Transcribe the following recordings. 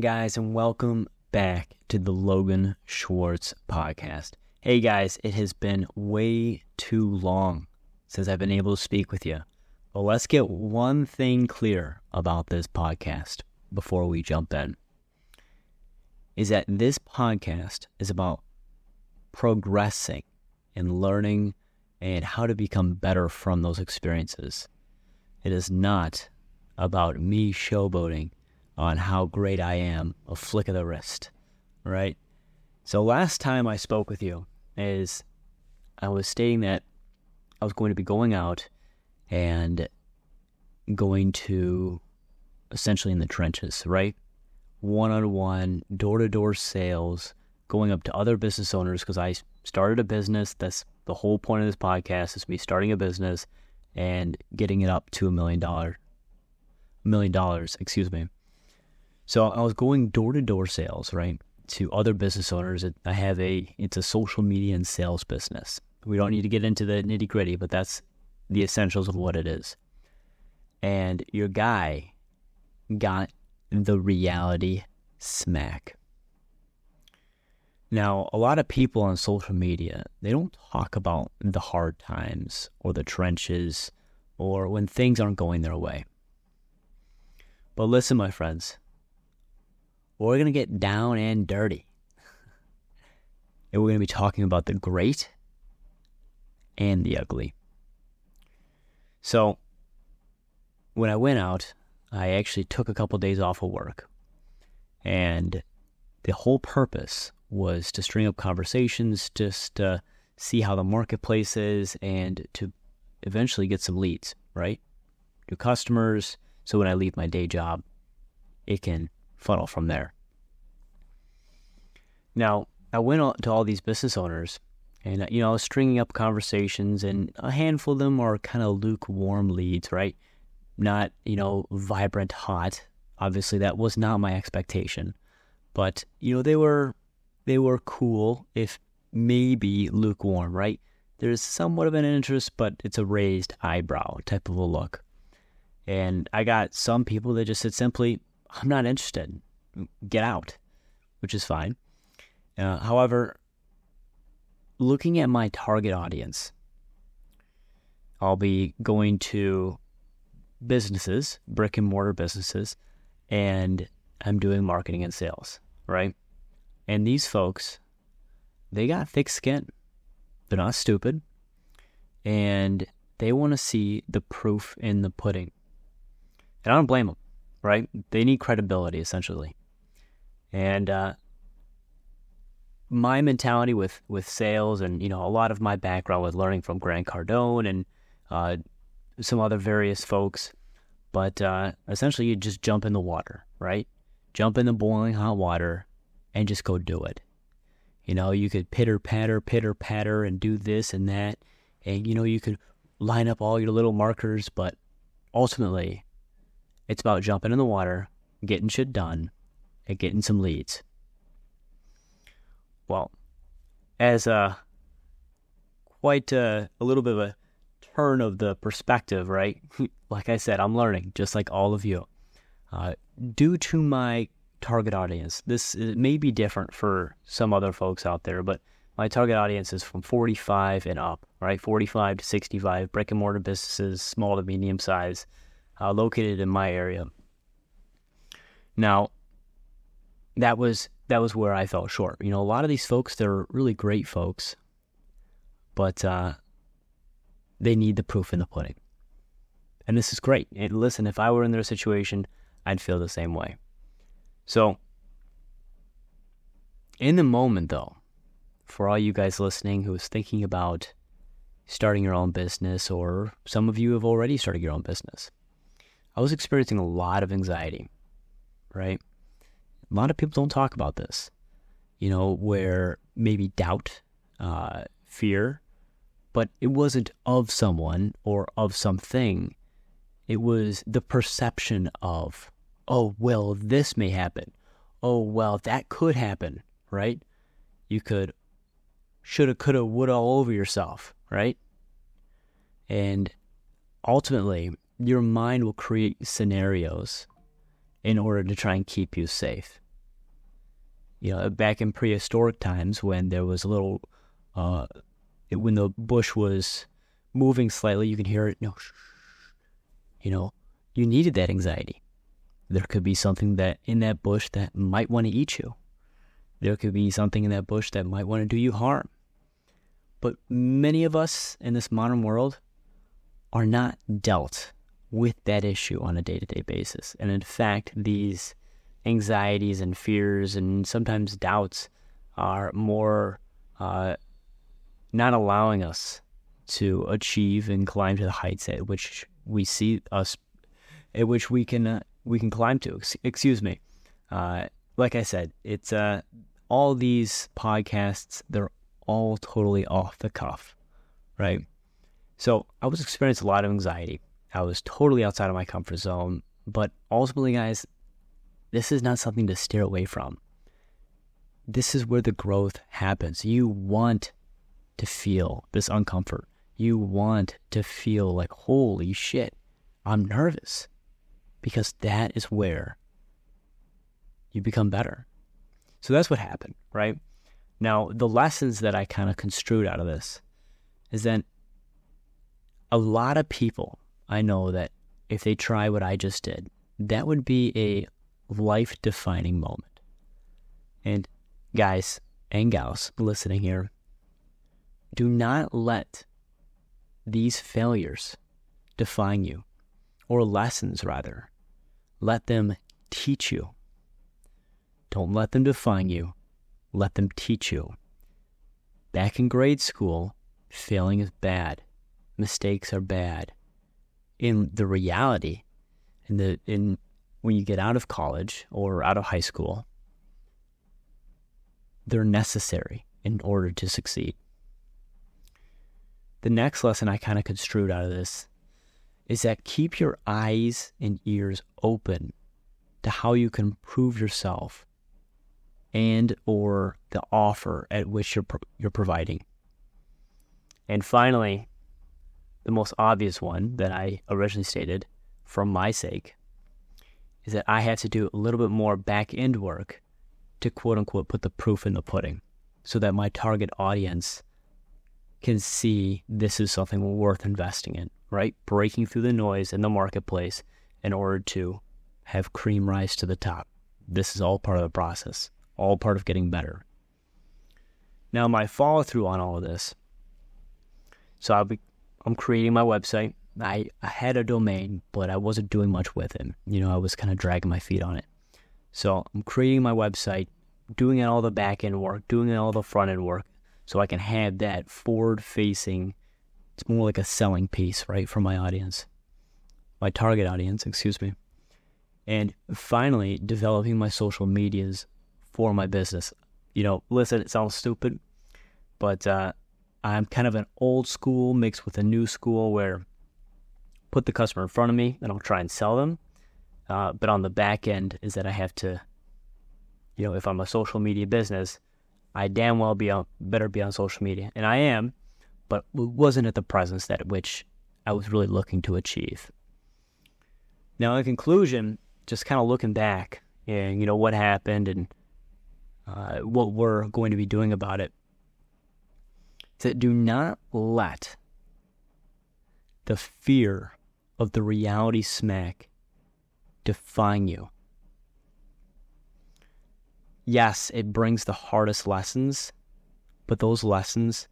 guys, and welcome back to the Logan Schwartz podcast. Hey, guys, it has been way too long since I've been able to speak with you. But let's get one thing clear about this podcast before we jump in is that this podcast is about progressing and learning and how to become better from those experiences. It is not about me showboating on how great I am, a flick of the wrist, right? So last time I spoke with you is I was stating that I was going to be going out and going to essentially in the trenches, right? One on one, door to door sales, going up to other business owners because I started a business. That's the whole point of this podcast is me starting a business and getting it up to a million dollar, million dollars, excuse me. So I was going door to door sales, right, to other business owners. I have a it's a social media and sales business. We don't need to get into the nitty gritty, but that's the essentials of what it is. And your guy got the reality smack. Now, a lot of people on social media, they don't talk about the hard times or the trenches or when things aren't going their way. But listen, my friends, we're going to get down and dirty. and we're going to be talking about the great and the ugly. So, when I went out, I actually took a couple of days off of work. And the whole purpose was to string up conversations, just to see how the marketplace is, and to eventually get some leads, right? New customers. So when I leave my day job, it can funnel from there. Now, I went to all these business owners and, you know, I was stringing up conversations, and a handful of them are kind of lukewarm leads, right? Not, you know, vibrant, hot. Obviously, that was not my expectation. But, you know, they were they were cool, if maybe lukewarm, right? There's somewhat of an interest, but it's a raised eyebrow type of a look. And I got some people that just said simply, I'm not interested. Get out, which is fine. Uh, however, looking at my target audience, I'll be going to businesses, brick and mortar businesses, and I'm doing marketing and sales, right? And these folks, they got thick skin. They're not stupid. And they want to see the proof in the pudding. And I don't blame them right? They need credibility essentially. And uh, my mentality with with sales, and you know, a lot of my background with learning from Grant Cardone and uh, some other various folks. But uh, essentially, you just jump in the water, right? Jump in the boiling hot water and just go do it. You know, you could pitter patter, pitter patter, and do this and that. And, you know, you could line up all your little markers, but ultimately, it's about jumping in the water, getting shit done, and getting some leads. Well, as a quite a, a little bit of a turn of the perspective, right? like I said, I'm learning, just like all of you. Uh, due to my target audience, this may be different for some other folks out there, but my target audience is from 45 and up, right? 45 to 65, brick and mortar businesses, small to medium size uh, located in my area. Now, that was that was where I fell short. You know, a lot of these folks, they're really great folks, but uh, they need the proof in the pudding. And this is great. And listen, if I were in their situation, I'd feel the same way. So, in the moment, though, for all you guys listening who is thinking about starting your own business, or some of you have already started your own business, I was experiencing a lot of anxiety, right? A lot of people don't talk about this, you know, where maybe doubt, uh, fear, but it wasn't of someone or of something. It was the perception of, oh, well, this may happen. Oh, well, that could happen, right? You could shoulda, coulda, woulda all over yourself, right? And ultimately, your mind will create scenarios in order to try and keep you safe. You know, back in prehistoric times when there was a little, uh, when the bush was moving slightly, you could hear it. You know, you know, you needed that anxiety. There could be something that in that bush that might want to eat you. There could be something in that bush that might want to do you harm. But many of us in this modern world are not dealt with that issue on a day to day basis. And in fact, these anxieties and fears and sometimes doubts are more uh, not allowing us to achieve and climb to the heights at which we see us, at which we can uh, we can climb to. Excuse me. Uh, like I said, it's uh, all these podcasts. They're all totally off the cuff, right? So I was experiencing a lot of anxiety. I was totally outside of my comfort zone. But ultimately, guys, this is not something to steer away from. This is where the growth happens. You want to feel this uncomfort. You want to feel like, holy shit, I'm nervous. Because that is where you become better. So that's what happened, right? Now, the lessons that I kind of construed out of this is that a lot of people I know that if they try what I just did, that would be a life defining moment. And guys and gals listening here, do not let these failures define you, or lessons rather. Let them teach you. Don't let them define you, let them teach you. Back in grade school, failing is bad, mistakes are bad. In the reality, in the in when you get out of college or out of high school, they're necessary in order to succeed. The next lesson I kind of construed out of this is that keep your eyes and ears open to how you can prove yourself and or the offer at which you're you're providing. And finally, the most obvious one that I originally stated for my sake is that I had to do a little bit more back end work to quote unquote put the proof in the pudding so that my target audience can see this is something worth investing in, right? Breaking through the noise in the marketplace in order to have cream rise to the top. This is all part of the process, all part of getting better. Now, my follow through on all of this. So I'll be, I'm creating my website. I, I had a domain, but I wasn't doing much with it. You know, I was kind of dragging my feet on it. So I'm creating my website, doing all the back end work, doing all the front end work, so I can have that forward facing. It's more like a selling piece, right, for my audience, my target audience, excuse me. And finally, developing my social medias for my business. You know, listen, it sounds stupid, but uh, I'm kind of an old school mixed with a new school where put the customer in front of me and I'll try and sell them. Uh, but on the back end is that I have to, you know, if I'm a social media business, I damn well be on, better be on social media, and I am, but wasn't at the presence that which I was really looking to achieve. Now, in conclusion, just kind of looking back and you know what happened and uh, what we're going to be doing about it, that do not let the fear of the reality smack define you. Yes, it brings the hardest lessons, but those lessons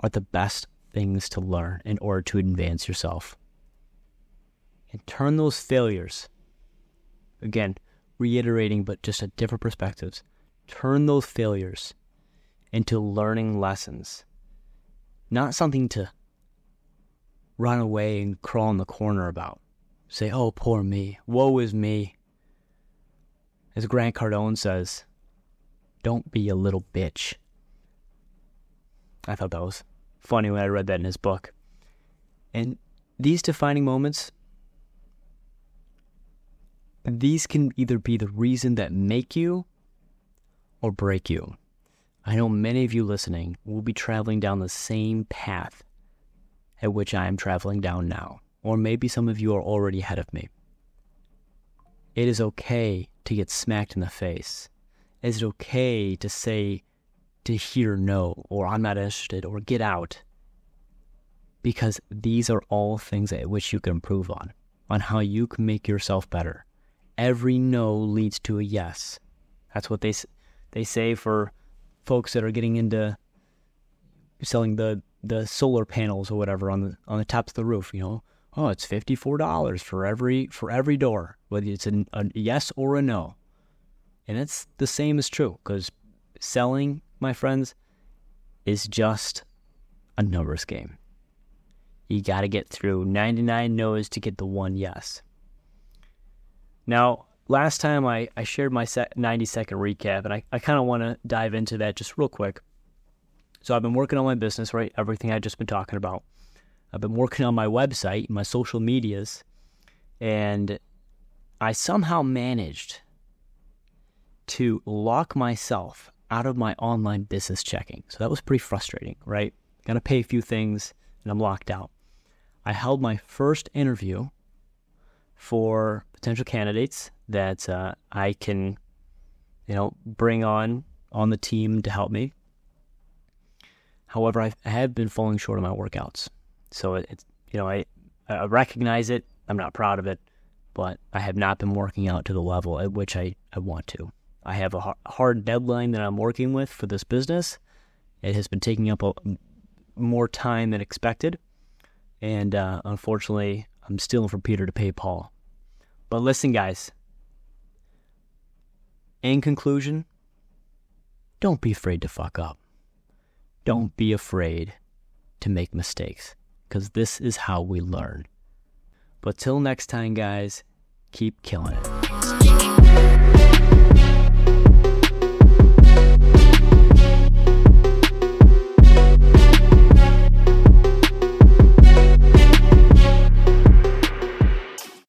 are the best things to learn in order to advance yourself. And turn those failures, again, reiterating, but just at different perspectives, turn those failures into learning lessons, not something to run away and crawl in the corner about. Say, oh, poor me. Woe is me. As Grant Cardone says, don't be a little bitch. I thought that was funny when I read that in his book. And these defining moments, these can either be the reason that make you or break you. I know many of you listening will be traveling down the same path at which I am traveling down now, or maybe some of you are already ahead of me. It is okay to get smacked in the face. is it okay to say, to hear no, or I'm not interested, or get out? Because these are all things at which you can improve on, on how you can make yourself better. Every no leads to a yes. That's what they they say for folks that are getting into selling the the solar panels or whatever on the on the tops of the roof. You know, oh, it's fifty four dollars for every for every door, whether it's a, a yes or a no. And it's the same is true because selling, my friends, is just a numbers game. You got to get through 99 no's to get the one yes. Now, last time I, I shared my 90 second recap, and I, I kind of want to dive into that just real quick. So, I've been working on my business, right? Everything I've just been talking about. I've been working on my website, my social medias, and I somehow managed to lock myself out of my online business checking. So that was pretty frustrating, right? Got to pay a few things and I'm locked out. I held my first interview for potential candidates that uh, I can, you know, bring on on the team to help me. However, I have been falling short of my workouts, so it's you know I I recognize it. I'm not proud of it, but I have not been working out to the level at which I, I want to. I have a hard deadline that I'm working with for this business. It has been taking up a, more time than expected. And uh, unfortunately, I'm stealing from Peter to pay Paul. But listen, guys. In conclusion, don't be afraid to fuck up. Don't be afraid to make mistakes because this is how we learn. But till next time, guys, keep killing it.